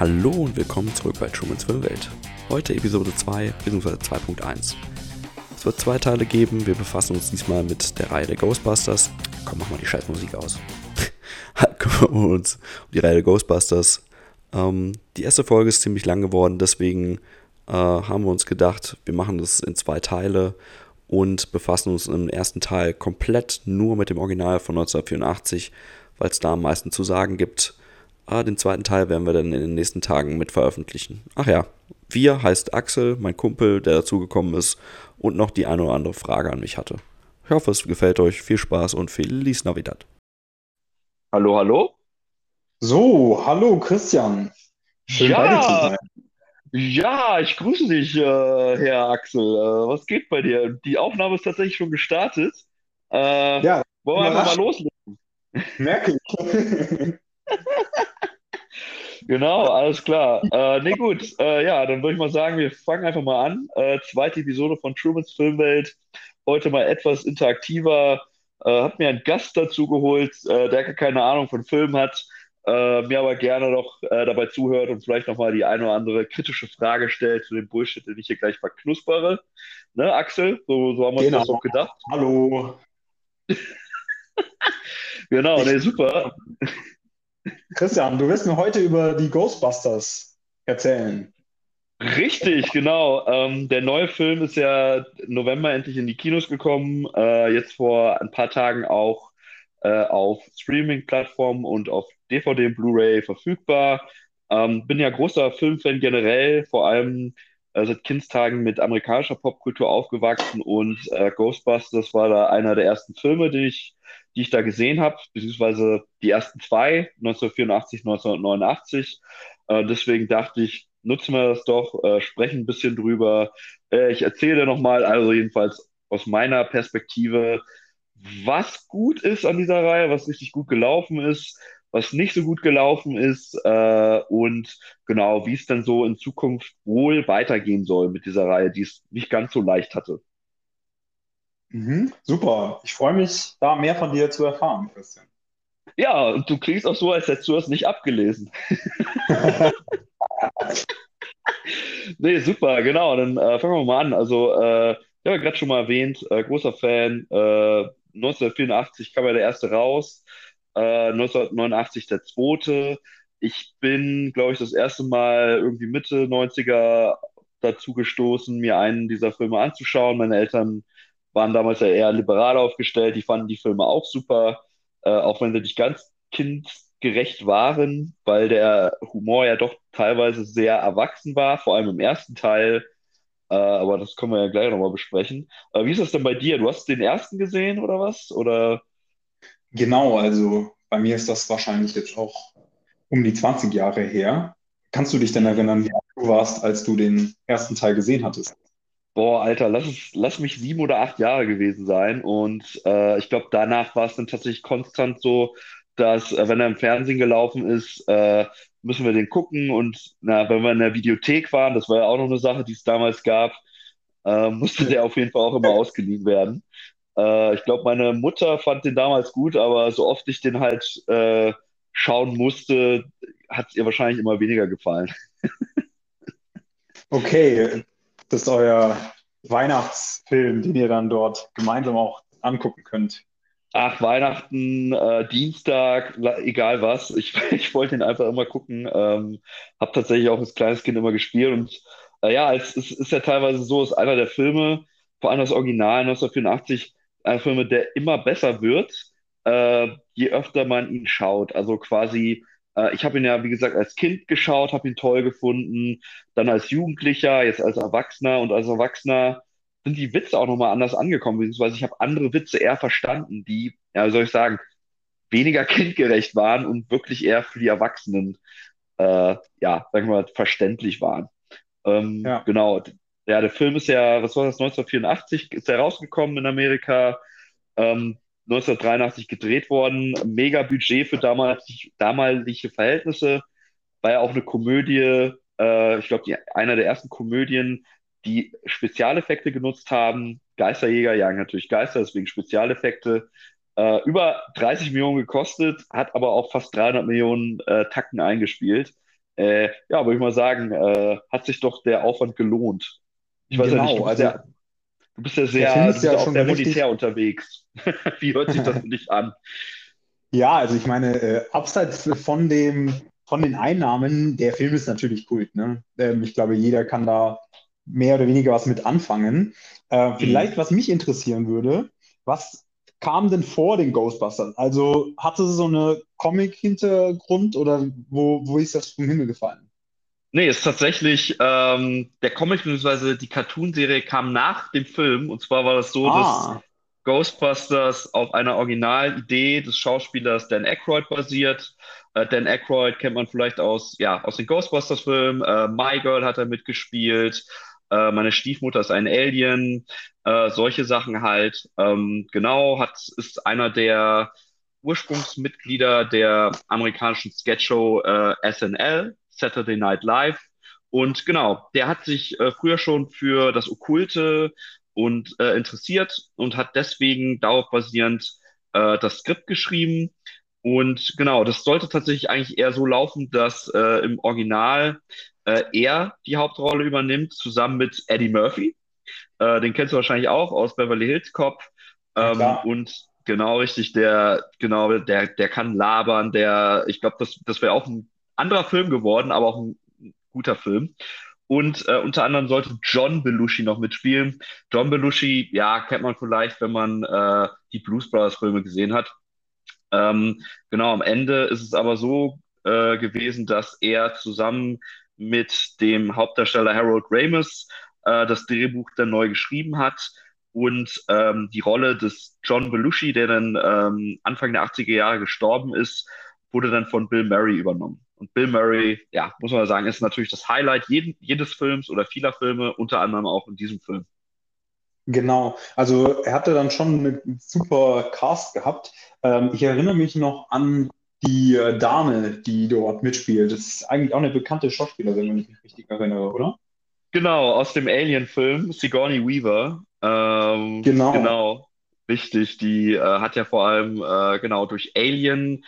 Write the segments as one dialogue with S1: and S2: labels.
S1: Hallo und willkommen zurück bei Trumans Filmwelt. Heute Episode 2 bzw. 2.1. Es wird zwei Teile geben. Wir befassen uns diesmal mit der Reihe der Ghostbusters. Komm, mach mal die Scheißmusik aus. Kümmern wir uns um die Reihe der Ghostbusters. Ähm, die erste Folge ist ziemlich lang geworden, deswegen äh, haben wir uns gedacht, wir machen das in zwei Teile und befassen uns im ersten Teil komplett nur mit dem Original von 1984, weil es da am meisten zu sagen gibt. Ah, den zweiten Teil werden wir dann in den nächsten Tagen mit veröffentlichen. Ach ja, wir heißt Axel, mein Kumpel, der dazugekommen ist und noch die eine oder andere Frage an mich hatte. Ich hoffe, es gefällt euch. Viel Spaß und Feliz Navidad.
S2: Hallo, hallo?
S3: So, hallo Christian. Schön bei dir zu
S2: Ja,
S3: sein.
S2: ja, ich grüße dich, äh, Herr Axel. Äh, was geht bei dir? Die Aufnahme ist tatsächlich schon gestartet. Äh,
S3: Ja,
S2: wollen wir einfach mal loslegen?
S3: merke ich.
S2: Genau, alles klar. Äh, nee, gut. Äh, ja, dann würde ich mal sagen, wir fangen einfach mal an. Äh, zweite Episode von Trumans Filmwelt. Heute mal etwas interaktiver. Äh, hab mir einen Gast dazu geholt, äh, der gar keine Ahnung von Film hat, äh, mir aber gerne noch äh, dabei zuhört und vielleicht nochmal die eine oder andere kritische Frage stellt zu dem Bullshit, den ich hier gleich verknuspere. Ne, Axel? So, so haben wir uns das
S3: Genau.
S2: doch gedacht.
S3: Hallo.
S2: Genau, nee, super.
S3: Christian, du wirst mir heute über die Ghostbusters erzählen.
S2: Richtig, genau. Ähm, der neue Film ist ja November endlich in die Kinos gekommen. Äh, jetzt vor ein paar Tagen auch äh, auf Streaming-Plattformen und auf DVD und Blu-ray verfügbar. Ähm, bin ja großer Filmfan generell, vor allem äh, seit Kindstagen mit amerikanischer Popkultur aufgewachsen und äh, Ghostbusters war da einer der ersten Filme, die ich, die ich da gesehen habe, beziehungsweise die ersten zwei, 1984, 1989. Äh, deswegen dachte ich, nutzen wir das doch, äh, sprechen ein bisschen drüber. Äh, ich erzähle nochmal, also jedenfalls aus meiner Perspektive, was gut ist an dieser Reihe, was richtig gut gelaufen ist, was nicht so gut gelaufen ist äh, und genau, wie es dann so in Zukunft wohl weitergehen soll mit dieser Reihe, die es nicht ganz so leicht hatte.
S3: Mhm, super. Ich freue mich, da mehr von dir zu erfahren, Christian.
S2: Ja, und du klingst auch so, als hättest du das nicht abgelesen. Nee, super, genau. Dann äh, fangen wir mal an. Also, äh, ich habe ja gerade schon mal erwähnt, äh, großer Fan. Äh, 1984 kam ja der erste raus, äh, 1989 der zweite. Ich bin, glaube ich, das erste Mal irgendwie Mitte 90er dazu gestoßen, mir einen dieser Filme anzuschauen. Meine Eltern waren damals ja eher liberal aufgestellt, die fanden die Filme auch super, äh, auch wenn sie nicht ganz kindgerecht waren, weil der Humor ja doch teilweise sehr erwachsen war, vor allem im ersten Teil. Äh, aber das können wir ja gleich nochmal besprechen. Äh, wie ist das denn bei dir? Du hast den ersten gesehen oder was? Oder?
S3: Genau, also bei mir ist das wahrscheinlich jetzt auch um die 20 Jahre her. Kannst du dich denn erinnern, wie alt du warst, als du den ersten Teil gesehen hattest?
S2: Boah, Alter, lass es, lass mich sieben oder acht Jahre gewesen sein. Und äh, ich glaube, danach war es dann tatsächlich konstant so, dass, äh, wenn er im Fernsehen gelaufen ist, äh, müssen wir den gucken. Und na, wenn wir in der Videothek waren, das war ja auch noch eine Sache, die es damals gab, äh, musste der auf jeden Fall auch immer ausgeliehen werden. Äh, ich glaube, meine Mutter fand den damals gut, aber so oft ich den halt äh, schauen musste, hat es ihr wahrscheinlich immer weniger gefallen.
S3: Okay, das ist euer Weihnachtsfilm, den ihr dann dort gemeinsam auch angucken könnt.
S2: Ach, Weihnachten, äh, Dienstag, egal was. Ich, ich wollte ihn einfach immer gucken. Ähm, habe tatsächlich auch als kleines Kind immer gespielt. Und äh, ja, es, es ist ja teilweise so, ist einer der Filme, vor allem das Original 1984, ein Film, der immer besser wird, äh, je öfter man ihn schaut. Also quasi, äh, ich habe ihn ja, wie gesagt, als Kind geschaut, habe ihn toll gefunden, dann als Jugendlicher, jetzt als Erwachsener und als Erwachsener sind die Witze auch nochmal anders angekommen, beziehungsweise ich habe andere Witze eher verstanden, die, ja, soll ich sagen, weniger kindgerecht waren und wirklich eher für die Erwachsenen, äh, ja, sagen wir mal, verständlich waren. Ähm,
S3: Ja.
S2: genau. Ja, der Film ist ja, was war das, 1984 ist er rausgekommen in Amerika, ähm, 1983 gedreht worden, mega Budget für damalig, damalige Verhältnisse, war ja auch eine Komödie, äh, ich glaube, einer der ersten Komödien, die Spezialeffekte genutzt haben. Geisterjäger jagen natürlich Geister, deswegen Spezialeffekte. Äh, über 30 Millionen gekostet, hat aber auch fast 300 Millionen äh, Tacken eingespielt. Äh, ja, würde ich mal sagen, äh, hat sich doch der Aufwand gelohnt. Ich weiß genau, ja nicht, bist, also, du bist ja sehr, du bist ja auch sehr monetär unterwegs. Wie hört sich das für dich an?
S3: Ja, also ich meine, äh, abseits von dem, von den Einnahmen, der Film ist natürlich Kult. Ne? Ähm, ich glaube, jeder kann da mehr oder weniger was mit anfangen. Äh, vielleicht, mhm. was mich interessieren würde, was kam denn vor den Ghostbusters? Also hatte es so eine Comic-Hintergrund oder wo, wo ist das vom Himmel gefallen?
S2: Nee, ist tatsächlich, ähm, der Comic bzw. die Cartoon-Serie kam nach dem Film. Und zwar war das so, ah. dass Ghostbusters auf einer Originalidee des Schauspielers Dan Aykroyd basiert. Äh, Dan Aykroyd kennt man vielleicht aus, ja, aus den Ghostbusters-Filmen. Äh, My Girl hat er mitgespielt. Äh, meine Stiefmutter ist ein Alien. Äh, solche Sachen halt. Ähm, genau, hat, ist einer der Ursprungsmitglieder der amerikanischen Sketchshow äh, SNL, Saturday Night Live. Und genau, der hat sich äh, früher schon für das Okkulte und äh, interessiert und hat deswegen darauf basierend äh, das Skript geschrieben. Und genau, das sollte tatsächlich eigentlich eher so laufen, dass äh, im Original äh, er die Hauptrolle übernimmt, zusammen mit Eddie Murphy. Äh, den kennst du wahrscheinlich auch aus Beverly Hills Cop. Ähm, ja, und genau richtig, der, genau, der, der kann labern, der, ich glaube, das, das wäre auch ein anderer Film geworden, aber auch ein guter Film. Und äh, unter anderem sollte John Belushi noch mitspielen. John Belushi, ja, kennt man vielleicht, wenn man äh, die Blues Brothers Filme gesehen hat. Ähm, genau, am Ende ist es aber so äh, gewesen, dass er zusammen mit dem Hauptdarsteller Harold Ramis äh, das Drehbuch dann neu geschrieben hat und ähm, die Rolle des John Belushi, der dann ähm, Anfang der 80er Jahre gestorben ist, wurde dann von Bill Murray übernommen. Und Bill Murray, ja, muss man sagen, ist natürlich das Highlight jeden, jedes Films oder vieler Filme, unter anderem auch in diesem Film.
S3: Genau, also er hatte dann schon einen super Cast gehabt. Ähm, ich erinnere mich noch an die äh, Dame, die dort mitspielt. Das ist eigentlich auch eine bekannte Schauspielerin, wenn ich mich richtig erinnere, oder?
S2: Genau, aus dem Alien-Film, Sigourney Weaver. Ähm,
S3: genau.
S2: Genau, richtig. Die äh, hat ja vor allem äh, genau durch Alien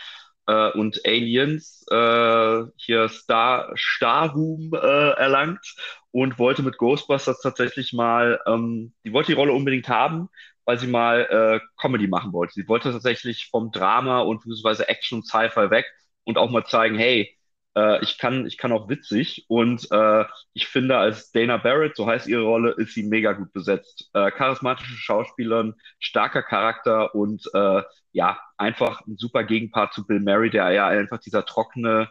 S2: äh, und Aliens äh, hier Star, Starruhm äh, erlangt und wollte mit Ghostbusters tatsächlich mal, ähm, die wollte die Rolle unbedingt haben, weil sie mal äh, Comedy machen wollte. Sie wollte tatsächlich vom Drama und beziehungsweise Action und Sci-Fi weg und auch mal zeigen, hey, äh, ich kann, ich kann auch witzig und äh, ich finde, als Dana Barrett, so heißt ihre Rolle, ist sie mega gut besetzt. Äh, charismatische Schauspielerin, starker Charakter und äh, ja, einfach ein super Gegenpart zu Bill Murray, der ja einfach dieser trockene,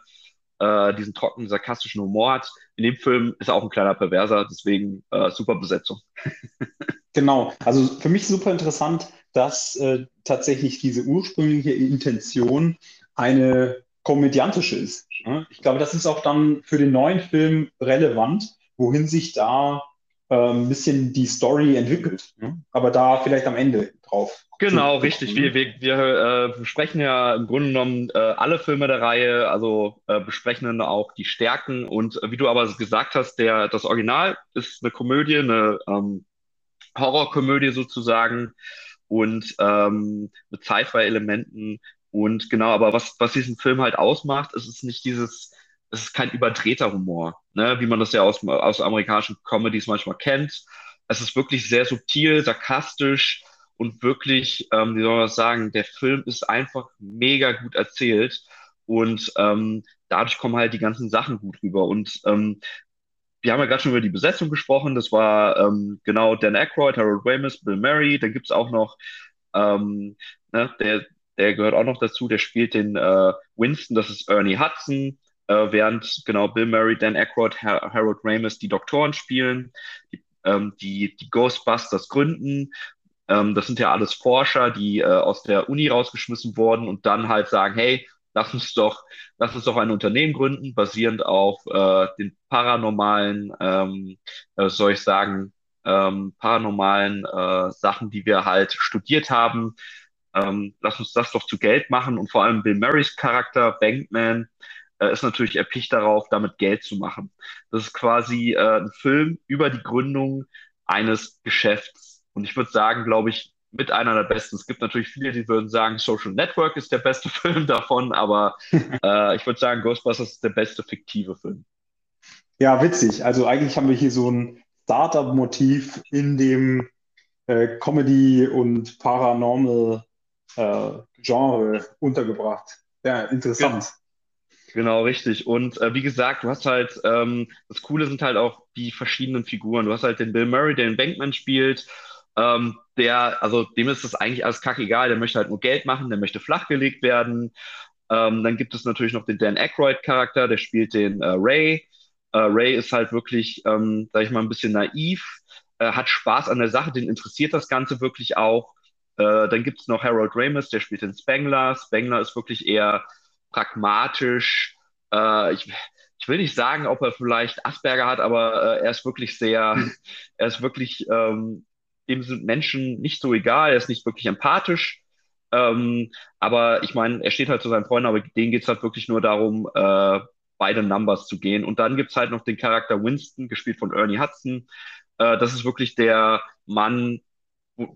S2: äh, diesen trockenen, sarkastischen Humor hat. In dem Film ist er auch ein kleiner Perverser, deswegen äh, super Besetzung.
S3: genau, also für mich super interessant, dass äh, tatsächlich diese ursprüngliche Intention eine komödiantische ist. Ich glaube, das ist auch dann für den neuen Film relevant, wohin sich da äh, ein bisschen die Story entwickelt. Aber da vielleicht am Ende drauf.
S2: Genau, richtig. Wir, wir, wir äh, besprechen ja im Grunde genommen äh, alle Filme der Reihe, also äh, besprechen dann auch die Stärken. Und äh, wie du aber gesagt hast, der, das Original ist eine Komödie, eine ähm, Horrorkomödie sozusagen und ähm, mit Sci-Fi-Elementen. Und genau, aber was, was diesen Film halt ausmacht, ist es nicht dieses, es ist kein überdrehter Humor, ne? wie man das ja aus, aus amerikanischen Comedies manchmal kennt. Es ist wirklich sehr subtil, sarkastisch und wirklich, ähm, wie soll man das sagen, der Film ist einfach mega gut erzählt und ähm, dadurch kommen halt die ganzen Sachen gut rüber. Und ähm, wir haben ja gerade schon über die Besetzung gesprochen. Das war ähm, genau Dan Aykroyd, Harold Ramis, Bill Murray. Dann gibt's auch noch ähm, ne, der der gehört auch noch dazu, der spielt den äh, Winston, das ist Ernie Hudson, äh, während genau Bill Murray, Dan Aykroyd, Har Harold Ramis die Doktoren spielen, die, ähm, die, die Ghostbusters gründen. Ähm, das sind ja alles Forscher, die äh, aus der Uni rausgeschmissen wurden und dann halt sagen, hey, lass uns doch, lass uns doch ein Unternehmen gründen, basierend auf äh, den paranormalen, ähm, äh, soll ich sagen, ähm, paranormalen äh, Sachen, die wir halt studiert haben, ähm, lass uns das doch zu Geld machen. Und vor allem Bill Murrays Charakter, Bankman, äh, ist natürlich erpicht darauf, damit Geld zu machen. Das ist quasi äh, ein Film über die Gründung eines Geschäfts. Und ich würde sagen, glaube ich, mit einer der besten. Es gibt natürlich viele, die würden sagen, Social Network ist der beste Film davon, aber äh, ich würde sagen, Ghostbusters ist der beste fiktive Film.
S3: Ja, witzig. Also eigentlich haben wir hier so ein Startup-Motiv in dem äh, Comedy- und Paranormal-Genre äh, untergebracht. Ja, interessant.
S2: Ja. Genau, richtig. Und äh, wie gesagt, du hast halt, ähm, das Coole sind halt auch die verschiedenen Figuren. Du hast halt den Bill Murray, der den Bankman spielt. Ähm, der, also dem ist das eigentlich alles kackegal. Der möchte halt nur Geld machen, der möchte flachgelegt werden. Ähm, dann gibt es natürlich noch den Dan Aykroyd-Charakter, der spielt den äh, Ray. Äh, Ray ist halt wirklich, ähm, sag ich mal, ein bisschen naiv, äh, hat Spaß an der Sache, den interessiert das Ganze wirklich auch. Äh, dann gibt es noch Harold Ramis, der spielt den Spengler. Spengler ist wirklich eher pragmatisch. Äh, ich, ich will nicht sagen, ob er vielleicht Asperger hat, aber äh, er ist wirklich sehr, er ist wirklich, ähm, dem sind Menschen nicht so egal, er ist nicht wirklich empathisch. Ähm, aber ich meine, er steht halt zu seinen Freunden, aber denen geht es halt wirklich nur darum, äh, beide Numbers zu gehen. Und dann gibt es halt noch den Charakter Winston, gespielt von Ernie Hudson. Äh, das ist wirklich der Mann,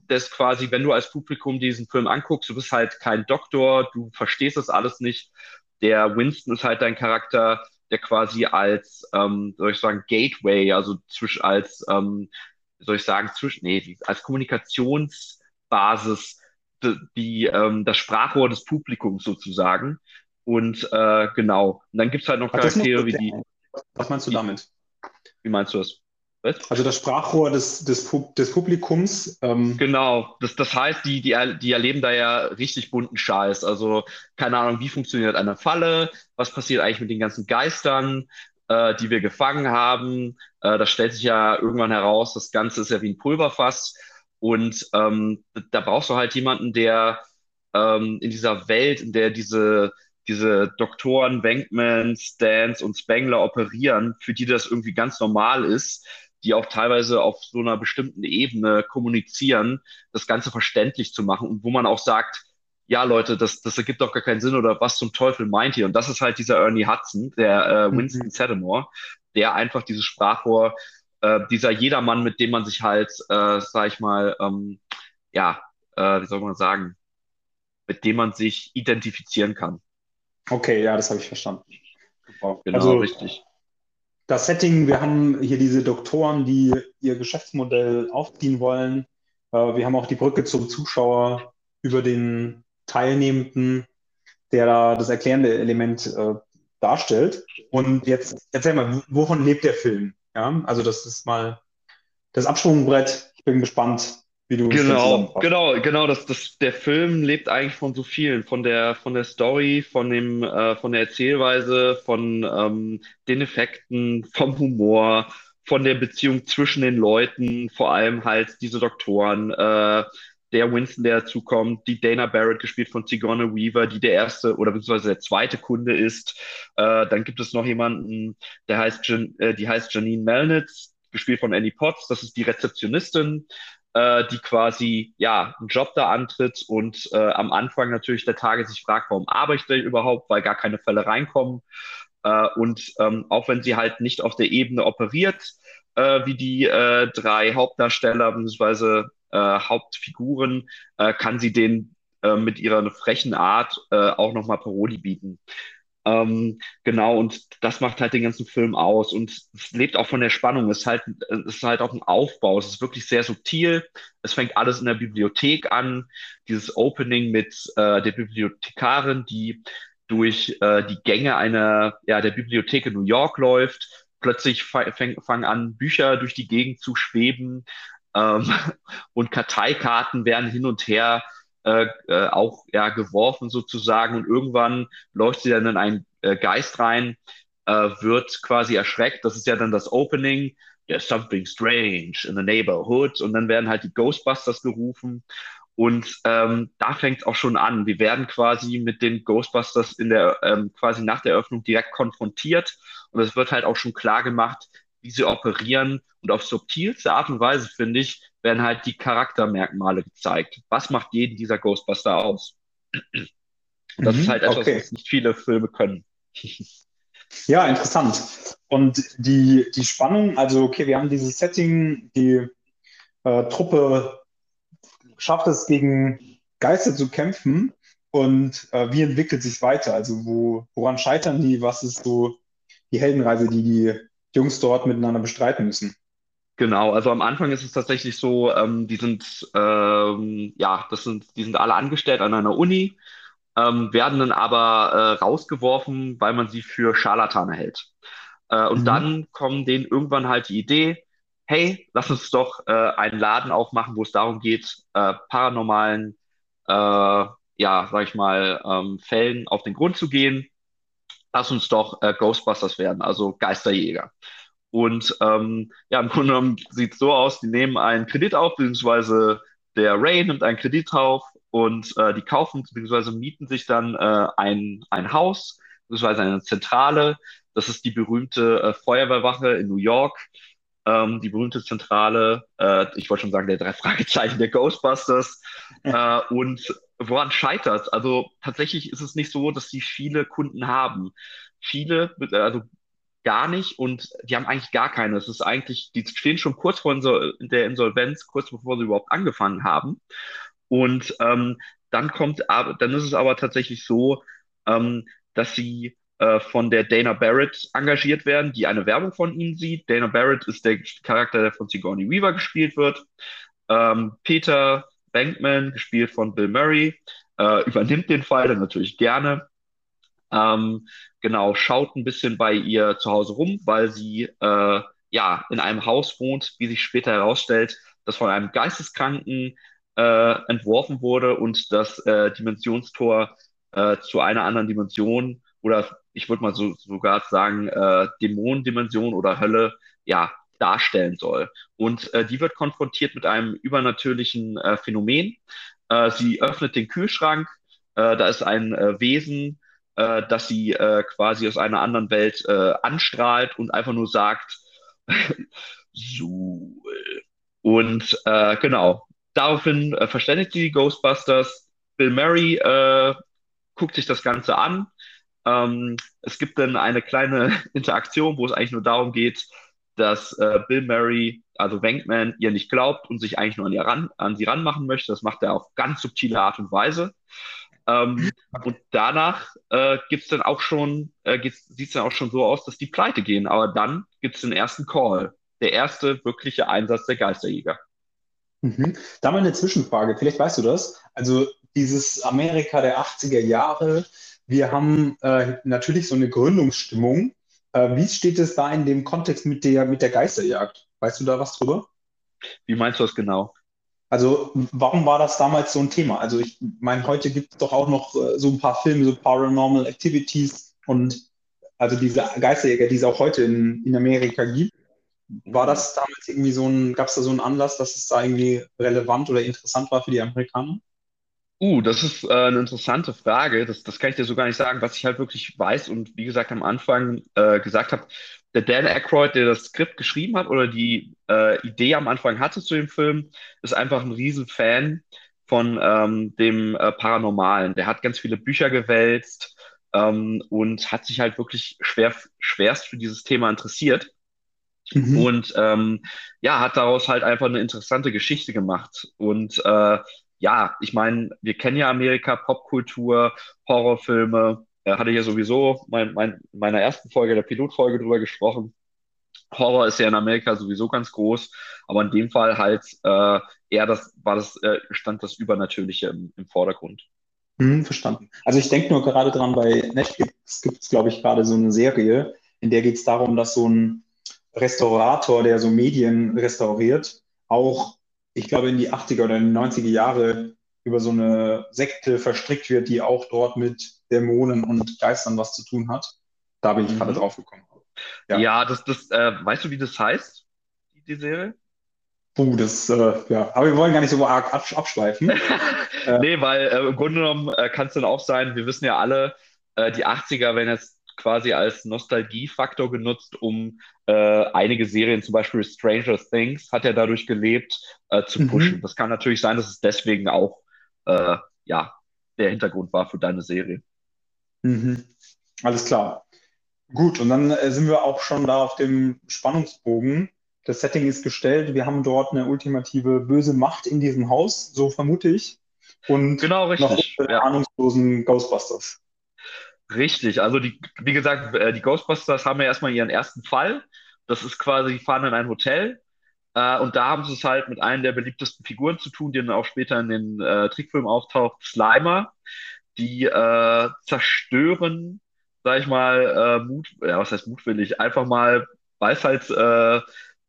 S2: das quasi, wenn du als Publikum diesen Film anguckst, du bist halt kein Doktor, du verstehst das alles nicht. Der Winston ist halt dein Charakter, der quasi als, ähm, soll ich sagen, Gateway, also zwischen als, ähm, soll ich sagen, zwischen, nee, als Kommunikationsbasis die, die ähm, das Sprachrohr des Publikums sozusagen. Und äh, genau. Und dann gibt es halt noch Charaktere wie die.
S3: Was meinst du damit?
S2: Wie meinst du das?
S3: Was? Also das Sprachrohr des, des, des Publikums.
S2: Ähm. Genau, das, das heißt, die, die, die erleben da ja richtig bunten Scheiß. Also keine Ahnung, wie funktioniert eine Falle, was passiert eigentlich mit den ganzen Geistern, äh, die wir gefangen haben. Äh, das stellt sich ja irgendwann heraus, das Ganze ist ja wie ein Pulverfass. Und ähm, da brauchst du halt jemanden, der ähm, in dieser Welt, in der diese diese Doktoren, Wenkman, Stans und Spengler operieren, für die das irgendwie ganz normal ist, die auch teilweise auf so einer bestimmten Ebene kommunizieren, das Ganze verständlich zu machen und wo man auch sagt, ja Leute, das, das ergibt doch gar keinen Sinn oder was zum Teufel meint ihr? Und das ist halt dieser Ernie Hudson, der äh, mhm. Winston mhm. Zeddemore, der einfach dieses Sprachrohr, äh, dieser Jedermann, mit dem man sich halt, äh, sag ich mal, ähm, ja, äh, wie soll man sagen, mit dem man sich identifizieren kann.
S3: Okay, ja, das habe ich verstanden.
S2: Super. Genau, also, richtig.
S3: Das Setting, wir haben hier diese Doktoren, die ihr Geschäftsmodell aufziehen wollen. Äh, wir haben auch die Brücke zum Zuschauer über den Teilnehmenden, der da das erklärende Element äh, darstellt. Und jetzt erzähl mal, wovon lebt der Film? Ja, also das ist mal das Abschwungbrett. Ich bin gespannt, wie du
S2: genau, genau, genau. Das, das, der Film lebt eigentlich von so vielen, von der, von der Story, von dem, äh, von der Erzählweise, von ähm, den Effekten, vom Humor, von der Beziehung zwischen den Leuten, vor allem halt diese Doktoren, äh, der Winston, der dazukommt, die Dana Barrett, gespielt von Sigourney Weaver, die der erste oder beziehungsweise der zweite Kunde ist. Äh, dann gibt es noch jemanden, der heißt, Jan, äh, die heißt Janine Melnitz, gespielt von Annie Potts, das ist die Rezeptionistin äh, die quasi ja einen Job da antritt und äh, am Anfang natürlich der Tage sich fragt, warum arbeite ich überhaupt, weil gar keine Fälle reinkommen. Äh, und ähm, auch wenn sie halt nicht auf der Ebene operiert, äh, wie die äh, drei Hauptdarsteller bzw. Äh, Hauptfiguren, äh, kann sie den äh, mit ihrer frechen Art äh, auch nochmal Paroli bieten. Ähm, genau, und das macht halt den ganzen Film aus. Und es lebt auch von der Spannung. Es ist halt, es ist halt auch ein Aufbau. Es ist wirklich sehr subtil. Es fängt alles in der Bibliothek an. Dieses Opening mit äh, der Bibliothekarin, die durch äh, die Gänge einer, ja, der Bibliothek in New York läuft. Plötzlich fangen an, Bücher durch die Gegend zu schweben. Ähm, und Karteikarten werden hin und her äh, äh, auch ja, geworfen sozusagen und irgendwann läuft sie dann in einen äh, Geist rein, äh, wird quasi erschreckt. Das ist ja dann das Opening. There's something strange in the neighborhood und dann werden halt die Ghostbusters gerufen und ähm, da fängt es auch schon an. Wir werden quasi mit den Ghostbusters in der ähm, quasi nach der Eröffnung direkt konfrontiert und es wird halt auch schon klar gemacht, wie sie operieren und auf subtilste Art und Weise finde ich werden halt die Charaktermerkmale gezeigt. Was macht jeden dieser Ghostbuster aus? Und das mhm, ist halt etwas, okay. was nicht viele Filme können.
S3: Ja, interessant. Und die, die Spannung, also okay, wir haben dieses Setting, die äh, Truppe schafft es gegen Geister zu kämpfen und äh, wie entwickelt sich weiter? Also wo, woran scheitern die? Was ist so die Heldenreise, die die Jungs dort miteinander bestreiten müssen?
S2: Genau, also am Anfang ist es tatsächlich so, ähm, die sind, ähm, ja, das sind, die sind alle angestellt an einer Uni, ähm, werden dann aber äh, rausgeworfen, weil man sie für Scharlatane hält. Äh, und
S3: Mhm.
S2: dann kommen denen irgendwann halt die Idee, hey, lass uns doch äh, einen Laden aufmachen, wo es darum geht, äh, paranormalen, äh, ja, sag ich mal, ähm, Fällen auf den Grund zu gehen. Lass uns doch äh, Ghostbusters werden, also Geisterjäger. Und ähm, ja, im Grunde genommen sieht es so aus, die nehmen einen Kredit auf, beziehungsweise der Ray nimmt einen Kredit auf und äh, die kaufen, beziehungsweise mieten sich dann äh, ein, ein Haus, beziehungsweise eine Zentrale. Das ist die berühmte äh, Feuerwehrwache in New York, ähm, die berühmte Zentrale, äh, ich wollte schon sagen, der drei Fragezeichen der Ghostbusters. Äh, und woran scheitert Also tatsächlich ist es nicht so, dass sie viele Kunden haben. Viele, also gar nicht und die haben eigentlich gar keine. Es ist eigentlich, die stehen schon kurz vor Insol der Insolvenz, kurz bevor sie überhaupt angefangen haben. Und ähm, dann kommt, dann ist es aber tatsächlich so, ähm, dass sie äh, von der Dana Barrett engagiert werden, die eine Werbung von ihnen sieht. Dana Barrett ist der Charakter, der von Sigourney Weaver gespielt wird. Ähm, Peter Bankman, gespielt von Bill Murray, äh, übernimmt den Fall dann natürlich gerne. Ähm, genau, schaut ein bisschen bei ihr zu Hause rum, weil sie äh, ja in einem Haus wohnt, wie sich später herausstellt, das von einem Geisteskranken äh, entworfen wurde und das äh, Dimensionstor äh, zu einer anderen Dimension oder ich würde mal so sogar sagen äh, Dämonendimension oder Hölle ja darstellen soll. Und äh, die wird konfrontiert mit einem übernatürlichen äh, Phänomen. Äh, sie öffnet den Kühlschrank, äh, da ist ein äh, Wesen, äh, das sie äh, quasi aus einer anderen Welt äh, anstrahlt und einfach nur sagt, Suhl. Und äh, genau, daraufhin äh, verständigt sie die Ghostbusters. Bill Murray äh, guckt sich das Ganze an. Ähm, es gibt dann eine kleine Interaktion, wo es eigentlich nur darum geht, dass äh, Bill Murray, also Wankman, ihr nicht glaubt und sich eigentlich nur an, ihr ran, an sie ranmachen möchte. Das macht er auf ganz subtile Art und Weise. Ähm, und danach äh, gibt's dann auch schon, äh, sieht es dann auch schon so aus, dass die pleite gehen. Aber dann gibt es den ersten Call. Der erste wirkliche Einsatz der Geisterjäger.
S3: Mhm. Da mal eine Zwischenfrage, vielleicht weißt du das. Also dieses Amerika der 80er Jahre, wir haben äh, natürlich so eine Gründungsstimmung. Äh, wie steht es da in dem Kontext mit der, mit der Geisterjagd? Weißt du da was drüber?
S2: Wie meinst du das genau?
S3: Also, warum war das damals so ein Thema? Also, ich meine, heute gibt es doch auch noch äh, so ein paar Filme, so Paranormal Activities und also diese Geisterjäger, die es auch heute in, in Amerika gibt. War das damals irgendwie so ein, gab es da so einen Anlass, dass es da irgendwie relevant oder interessant war für die Amerikaner?
S2: Uh, das ist äh, eine interessante Frage. Das, das kann ich dir so gar nicht sagen, was ich halt wirklich weiß und wie gesagt am Anfang äh, gesagt habe, der Dan Aykroyd, der das Skript geschrieben hat oder die äh, Idee am Anfang hatte zu dem Film, ist einfach ein Riesenfan von ähm, dem äh, Paranormalen. Der hat ganz viele Bücher gewälzt ähm, und hat sich halt wirklich schwer, schwerst für dieses Thema interessiert.
S3: Mhm.
S2: Und ähm, ja, hat daraus halt einfach eine interessante Geschichte gemacht. Und äh, ja, ich meine, wir kennen ja Amerika, Popkultur, Horrorfilme. Er hatte ja sowieso mein, mein, in meiner ersten Folge, der Pilotfolge drüber gesprochen. Horror ist ja in Amerika sowieso ganz groß, aber in dem Fall halt äh, eher das war das äh, stand das Übernatürliche im, im Vordergrund.
S3: Hm, verstanden. Also ich denke nur gerade dran, bei Netflix gibt es, glaube ich, gerade so eine Serie, in der geht es darum, dass so ein Restaurator, der so Medien restauriert, auch, ich glaube, in die 80er oder in die 90er Jahre über so eine Sekte verstrickt wird, die auch dort mit Dämonen und Geistern was zu tun hat. Da bin ich gerade
S2: Mhm.
S3: drauf gekommen.
S2: Ja,
S3: Ja.
S2: das, das, äh, weißt du, wie das heißt, die, die Serie?
S3: Puh, das, äh, ja, aber wir wollen gar nicht so arg absch- abschweifen. Äh.
S2: Nee, weil äh, im Grunde genommen äh, kann es dann auch sein, wir wissen ja alle, äh, die 80er werden jetzt quasi als Nostalgiefaktor genutzt, um äh, einige Serien, zum Beispiel Stranger Things, hat ja dadurch gelebt, äh, zu
S3: Mhm.
S2: pushen. Das kann natürlich sein, dass es deswegen auch äh, ja, der Hintergrund war für deine Serie.
S3: Mhm. Alles klar. Gut, und dann äh, sind wir auch schon da auf dem Spannungsbogen. das Setting ist gestellt, wir haben dort eine ultimative böse Macht in diesem Haus, so vermute ich. Und
S2: Genau,
S3: noch
S2: richtig.
S3: unsere
S2: Ja.
S3: ahnungslosen Ghostbusters.
S2: Richtig, also die, wie gesagt, äh, die Ghostbusters haben ja erstmal ihren ersten Fall. Das ist quasi, die fahren in ein Hotel äh, und da haben sie es halt mit einem der beliebtesten Figuren zu tun, die dann auch später in den äh, Trickfilmen auftaucht, Slimer. Die äh, zerstören, sag ich mal, äh, Mut, ja, was heißt mutwillig, einfach mal, weil es halt äh,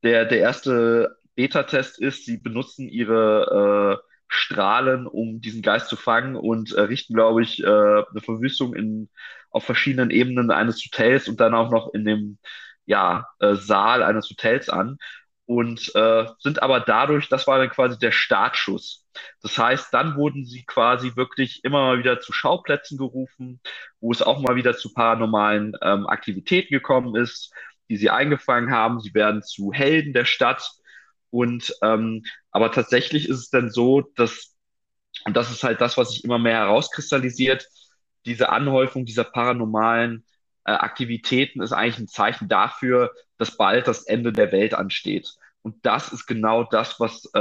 S2: der, der erste Beta-Test ist, sie benutzen ihre äh, Strahlen, um diesen Geist zu fangen und äh, richten, glaube ich, äh, eine Verwüstung in, auf verschiedenen Ebenen eines Hotels und dann auch noch in dem ja, äh, Saal eines Hotels an und äh, sind aber dadurch, das war dann quasi der Startschuss. Das heißt, dann wurden sie quasi wirklich immer mal wieder zu Schauplätzen gerufen, wo es auch mal wieder zu paranormalen ähm, Aktivitäten gekommen ist, die sie eingefangen haben. Sie werden zu Helden der Stadt. Und ähm, aber tatsächlich ist es dann so, dass, und das ist halt das, was sich immer mehr herauskristallisiert, diese Anhäufung dieser paranormalen äh, Aktivitäten ist eigentlich ein Zeichen dafür, dass bald das Ende der Welt ansteht. Und das ist genau das, was, äh,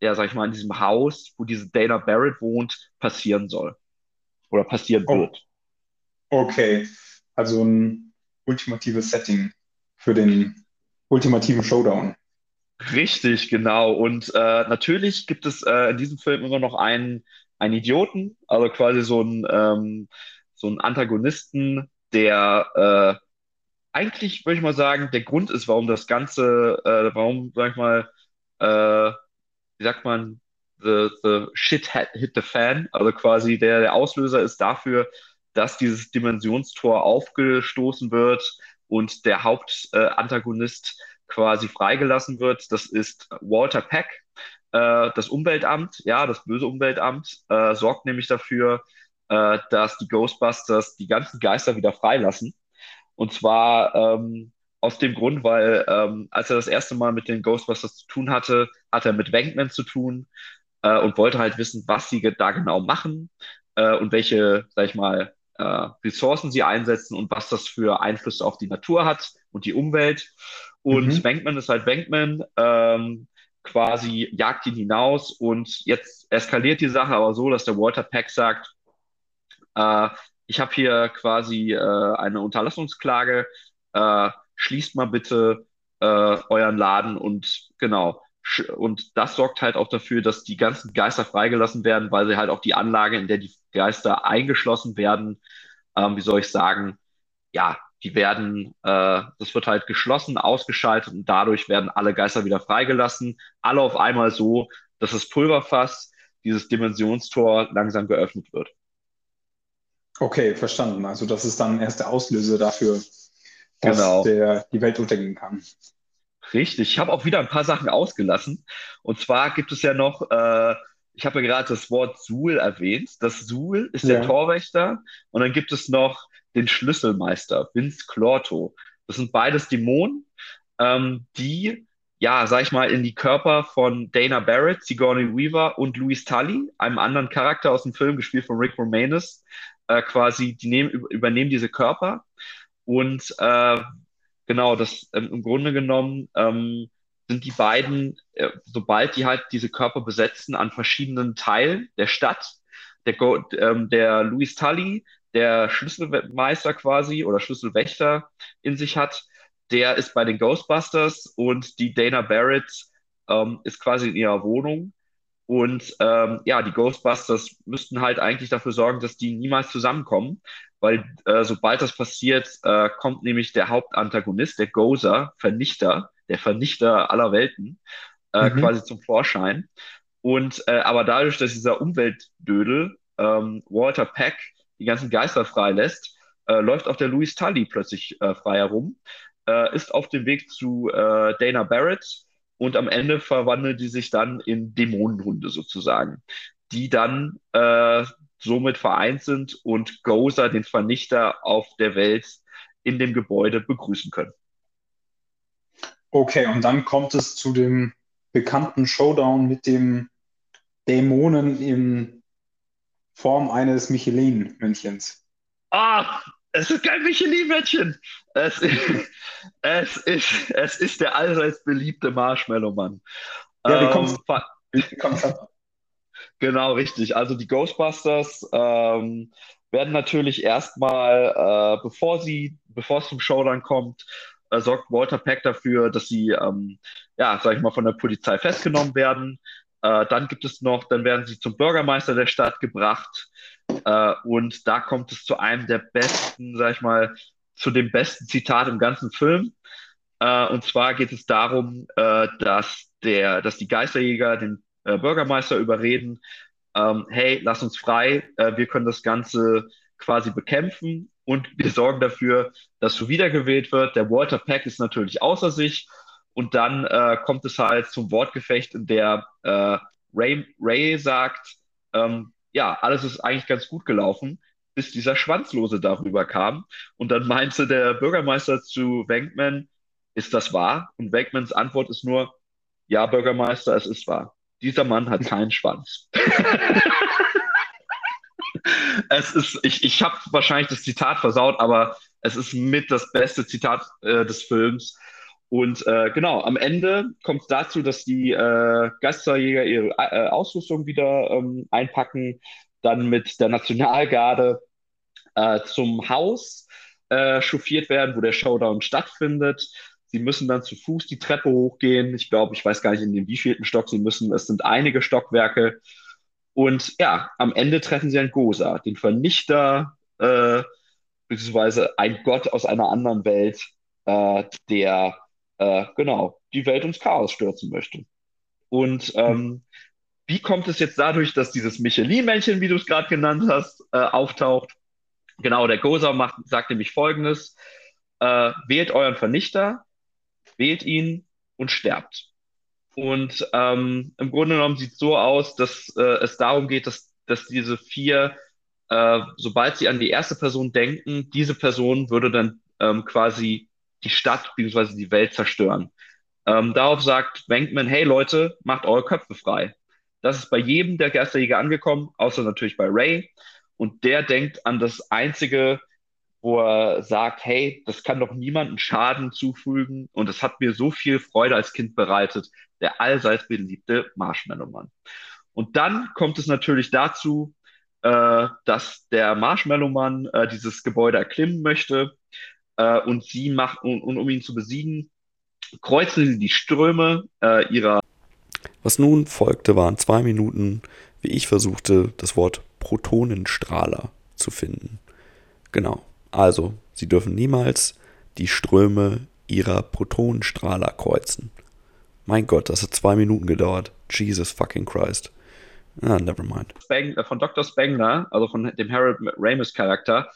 S2: ja, sag ich mal, in diesem Haus, wo diese Dana Barrett wohnt, passieren soll. Oder passieren
S3: Oh.
S2: wird.
S3: Okay, also ein ultimatives Setting für den ultimativen Showdown.
S2: Richtig, genau. Und äh, natürlich gibt es äh, in diesem Film immer noch einen, einen Idioten, also quasi so einen, ähm, so einen Antagonisten, der äh, eigentlich, würde ich mal sagen, der Grund ist, warum das Ganze, äh, warum, sag ich mal, äh, wie sagt man, the, the shit hit the fan, also quasi der, der Auslöser ist dafür, dass dieses Dimensionstor aufgestoßen wird und der Hauptantagonist quasi freigelassen wird. Das ist Walter Peck. Äh, das Umweltamt, ja, das böse Umweltamt, äh, sorgt nämlich dafür, äh, dass die Ghostbusters die ganzen Geister wieder freilassen. Und zwar ähm, aus dem Grund, weil ähm, als er das erste Mal mit den Ghostbusters zu tun hatte, hat er mit Venkman zu tun äh, und wollte halt wissen, was sie da genau machen äh, und welche, sag ich mal, äh, Ressourcen sie einsetzen und was das für Einflüsse auf die Natur hat und die Umwelt. Und
S3: Mhm.
S2: Venkman ist halt Venkman, ähm, quasi jagt ihn hinaus und jetzt eskaliert die Sache aber so, dass der Walter Peck sagt, äh, ich habe hier quasi äh, eine Unterlassungsklage, äh, schließt mal bitte äh, euren Laden und genau. Und das sorgt halt auch dafür, dass die ganzen Geister freigelassen werden, weil sie halt auch die Anlage, in der die Geister eingeschlossen werden, ähm, wie soll ich sagen, ja, die werden, äh, das wird halt geschlossen, ausgeschaltet und dadurch werden alle Geister wieder freigelassen. Alle auf einmal so, dass das Pulverfass, dieses Dimensionstor langsam geöffnet wird.
S3: Okay, verstanden. Also das ist dann erst der Auslöser dafür, dass
S2: Genau.
S3: der, die Welt untergehen kann.
S2: Richtig. Ich habe auch wieder ein paar Sachen ausgelassen. Und zwar gibt es ja noch, äh, ich habe ja gerade das Wort Suhl erwähnt. Das Suhl ist der
S3: Ja.
S2: Torwächter. Und dann gibt es noch den Schlüsselmeister, Vince Clorto. Das sind beides Dämonen, ähm, die, ja, sag ich mal, in die Körper von Dana Barrett, Sigourney Weaver und Louis Tully, einem anderen Charakter aus dem Film, gespielt von Rick Moranis, äh, quasi, die nehmen, über- übernehmen diese Körper. Und äh, genau, das ähm, im Grunde genommen ähm, sind die beiden, äh, sobald die halt diese Körper besetzen, an verschiedenen Teilen der Stadt. Der, Go ähm, der Louis Tully, der Schlüsselmeister quasi oder Schlüsselwächter in sich hat, der ist bei den Ghostbusters und die Dana Barrett ähm, ist quasi in ihrer Wohnung. Und ähm, ja, die Ghostbusters müssten halt eigentlich dafür sorgen, dass die niemals zusammenkommen, weil äh, sobald das passiert, äh, kommt nämlich der Hauptantagonist, der Gozer, Vernichter, der Vernichter aller Welten, äh,
S3: Mhm.
S2: quasi zum Vorschein. Und äh, aber dadurch, dass dieser Umweltdödel ähm, Walter Peck die ganzen Geister freilässt, äh, läuft auch der Louis Tully plötzlich äh, frei herum, äh, ist auf dem Weg zu äh, Dana Barrett und am Ende verwandelt die sich dann in Dämonenhunde sozusagen, die dann äh, somit vereint sind und Gozer, den Vernichter auf der Welt, in dem Gebäude begrüßen können.
S3: Okay, und dann kommt es zu dem bekannten Showdown mit dem Dämonen in Form eines Michelin-Männchens.
S2: Ah, Es ist kein Michelin-Männchen. Es, es, ist, es ist der allseits beliebte Marshmallow-Mann.
S3: Ja, wie kommst, ähm, wie kommst du?
S2: Genau, richtig. Also die Ghostbusters ähm, werden natürlich erstmal, äh, bevor sie, bevor es zum Showdown kommt, äh, sorgt Walter Peck dafür, dass sie, ähm, ja, sag ich mal, von der Polizei festgenommen werden. Äh, dann gibt es noch, dann werden sie zum Bürgermeister der Stadt gebracht. Äh, und da kommt es zu einem der besten, sag ich mal, zu dem besten Zitat im ganzen Film. Äh, und zwar geht es darum, äh, dass der, dass die Geisterjäger den äh, Bürgermeister überreden, ähm, hey, lass uns frei, äh, wir können das Ganze quasi bekämpfen und wir sorgen dafür, dass du wiedergewählt wird. Der Walter Peck ist natürlich außer sich und dann äh, kommt es halt zum Wortgefecht, in der äh, Ray, Ray sagt, ähm, ja, alles ist eigentlich ganz gut gelaufen, bis dieser Schwanzlose darüber kam. Und dann meinte der Bürgermeister zu Wenkman, ist das wahr? Und Wenkmans Antwort ist nur, ja, Bürgermeister, es ist wahr. Dieser Mann hat keinen Schwanz. es ist, ich, ich habe wahrscheinlich das Zitat versaut, aber es ist mit das beste Zitat äh, des Films. Und äh, genau, am Ende kommt es dazu, dass die äh, Geisterjäger ihre äh, Ausrüstung wieder ähm, einpacken, dann mit der Nationalgarde äh, zum Haus äh, chauffiert werden, wo der Showdown stattfindet. Sie müssen dann zu Fuß die Treppe hochgehen. Ich glaube, ich weiß gar nicht, in dem wievielten Stock sie müssen. Es sind einige Stockwerke. Und ja, am Ende treffen sie einen Gosa, den Vernichter, äh, beziehungsweise ein Gott aus einer anderen Welt, äh, der äh, genau die Welt ins Chaos stürzen möchte. Und ähm, wie kommt es jetzt dadurch, dass dieses Michelin-Männchen, wie du es gerade genannt hast, äh, auftaucht? Genau, der Gosa macht, sagt nämlich folgendes: äh, Wählt euren Vernichter, wählt ihn und sterbt. Und ähm, im Grunde genommen sieht es so aus, dass äh, es darum geht, dass, dass diese vier, äh, sobald sie an die erste Person denken, diese Person würde dann ähm, quasi die Stadt bzw. die Welt zerstören. Ähm, darauf sagt Wenkman, hey Leute, macht eure Köpfe frei. Das ist bei jedem der Geisterjäger angekommen, außer natürlich bei Ray. Und der denkt an das einzige wo er sagt, hey, das kann doch niemandem Schaden zufügen und es hat mir so viel Freude als Kind bereitet, der allseits beliebte Marshmallow-Mann. Und dann kommt es natürlich dazu, äh, dass der Marshmallow-Mann äh, dieses Gebäude erklimmen möchte äh, und sie macht, und, und, um ihn zu besiegen, kreuzen sie die Ströme äh, ihrer.
S1: Was nun folgte, waren zwei Minuten, wie ich versuchte, das Wort Protonenstrahler zu finden. Genau. Also, sie dürfen niemals die Ströme ihrer Protonenstrahler kreuzen. Mein Gott, das hat zwei Minuten gedauert. Jesus fucking Christ. Ah, never mind.
S2: Äh, von Dr. Spangler, also von dem Harold Ramis Charakter,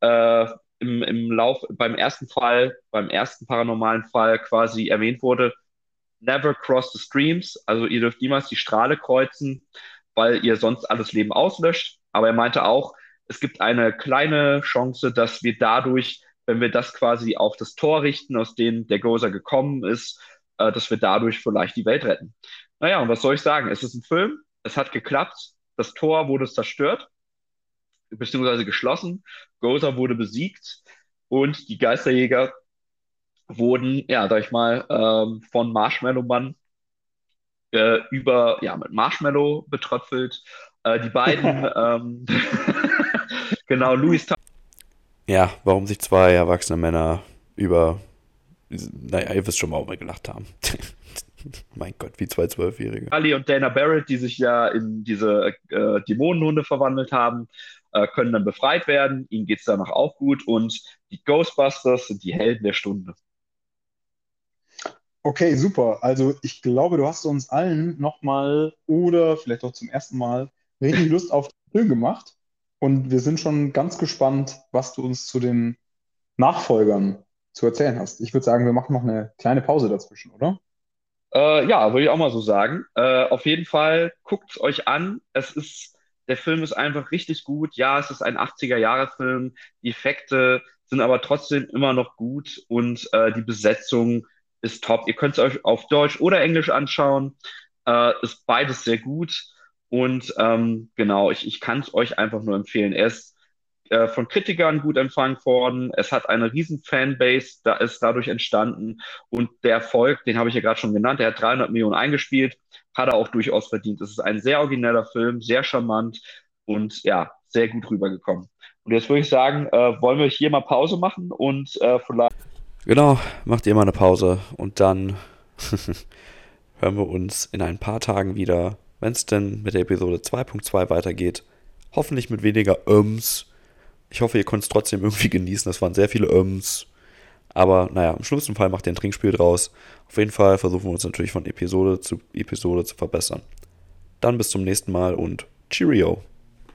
S2: äh, im, im Lauf, beim ersten Fall, beim ersten paranormalen Fall quasi erwähnt wurde, never cross the streams, also ihr dürft niemals die Strahle kreuzen, weil ihr sonst alles Leben auslöscht. Aber er meinte auch, es gibt eine kleine Chance, dass wir dadurch, wenn wir das quasi auf das Tor richten, aus dem der Gozer gekommen ist, äh, dass wir dadurch vielleicht die Welt retten. Naja, und was soll ich sagen? Es ist ein Film, es hat geklappt, das Tor wurde zerstört, beziehungsweise geschlossen, Gozer wurde besiegt und die Geisterjäger wurden, ja, sag ich mal, ähm, von Marshmallow Mann äh, über, ja, mit Marshmallow betröpfelt. Äh, die beiden, ähm, Genau, Louis
S1: Ja, warum sich zwei erwachsene Männer über, naja, ihr wisst schon, warum wir gelacht haben. mein Gott, wie zwei Zwölfjährige.
S2: Ali und Dana Barrett, die sich ja in diese äh, Dämonenhunde verwandelt haben, äh, können dann befreit werden. Ihnen geht es danach auch gut und die Ghostbusters sind die Helden der Stunde.
S3: Okay, super. Also ich glaube, du hast uns allen nochmal oder vielleicht auch zum ersten Mal richtig Lust auf den Film gemacht. Und wir sind schon ganz gespannt, was du uns zu den Nachfolgern zu erzählen hast. Ich würde sagen, wir machen noch eine kleine Pause dazwischen, oder?
S2: Äh, ja, würde ich auch mal so sagen. Äh, auf jeden Fall guckt es euch an. Es ist, der Film ist einfach richtig gut. Ja, es ist ein 80er-Jahre-Film. Die Effekte sind aber trotzdem immer noch gut und äh, die Besetzung ist top. Ihr könnt es euch auf Deutsch oder Englisch anschauen. Äh, ist beides sehr gut. Und ähm, genau, ich, ich kann es euch einfach nur empfehlen. Er ist äh, von Kritikern gut empfangen worden. Es hat eine riesen Fanbase, da ist dadurch entstanden. Und der Erfolg, den habe ich ja gerade schon genannt, der hat 300 Millionen eingespielt, hat er auch durchaus verdient. Es ist ein sehr origineller Film, sehr charmant und ja, sehr gut rübergekommen. Und jetzt würde ich sagen, äh, wollen wir hier mal Pause machen und äh, vielleicht.
S1: Genau, macht ihr mal eine Pause und dann hören wir uns in ein paar Tagen wieder, wenn es denn mit der Episode 2.2 weitergeht. Hoffentlich mit weniger Öms. Ich hoffe, ihr könnt es trotzdem irgendwie genießen. Das waren sehr viele Öms. Aber naja, im schlimmsten Fall macht ihr ein Trinkspiel draus. Auf jeden Fall versuchen wir uns natürlich von Episode zu Episode zu verbessern. Dann bis zum nächsten Mal und Cheerio!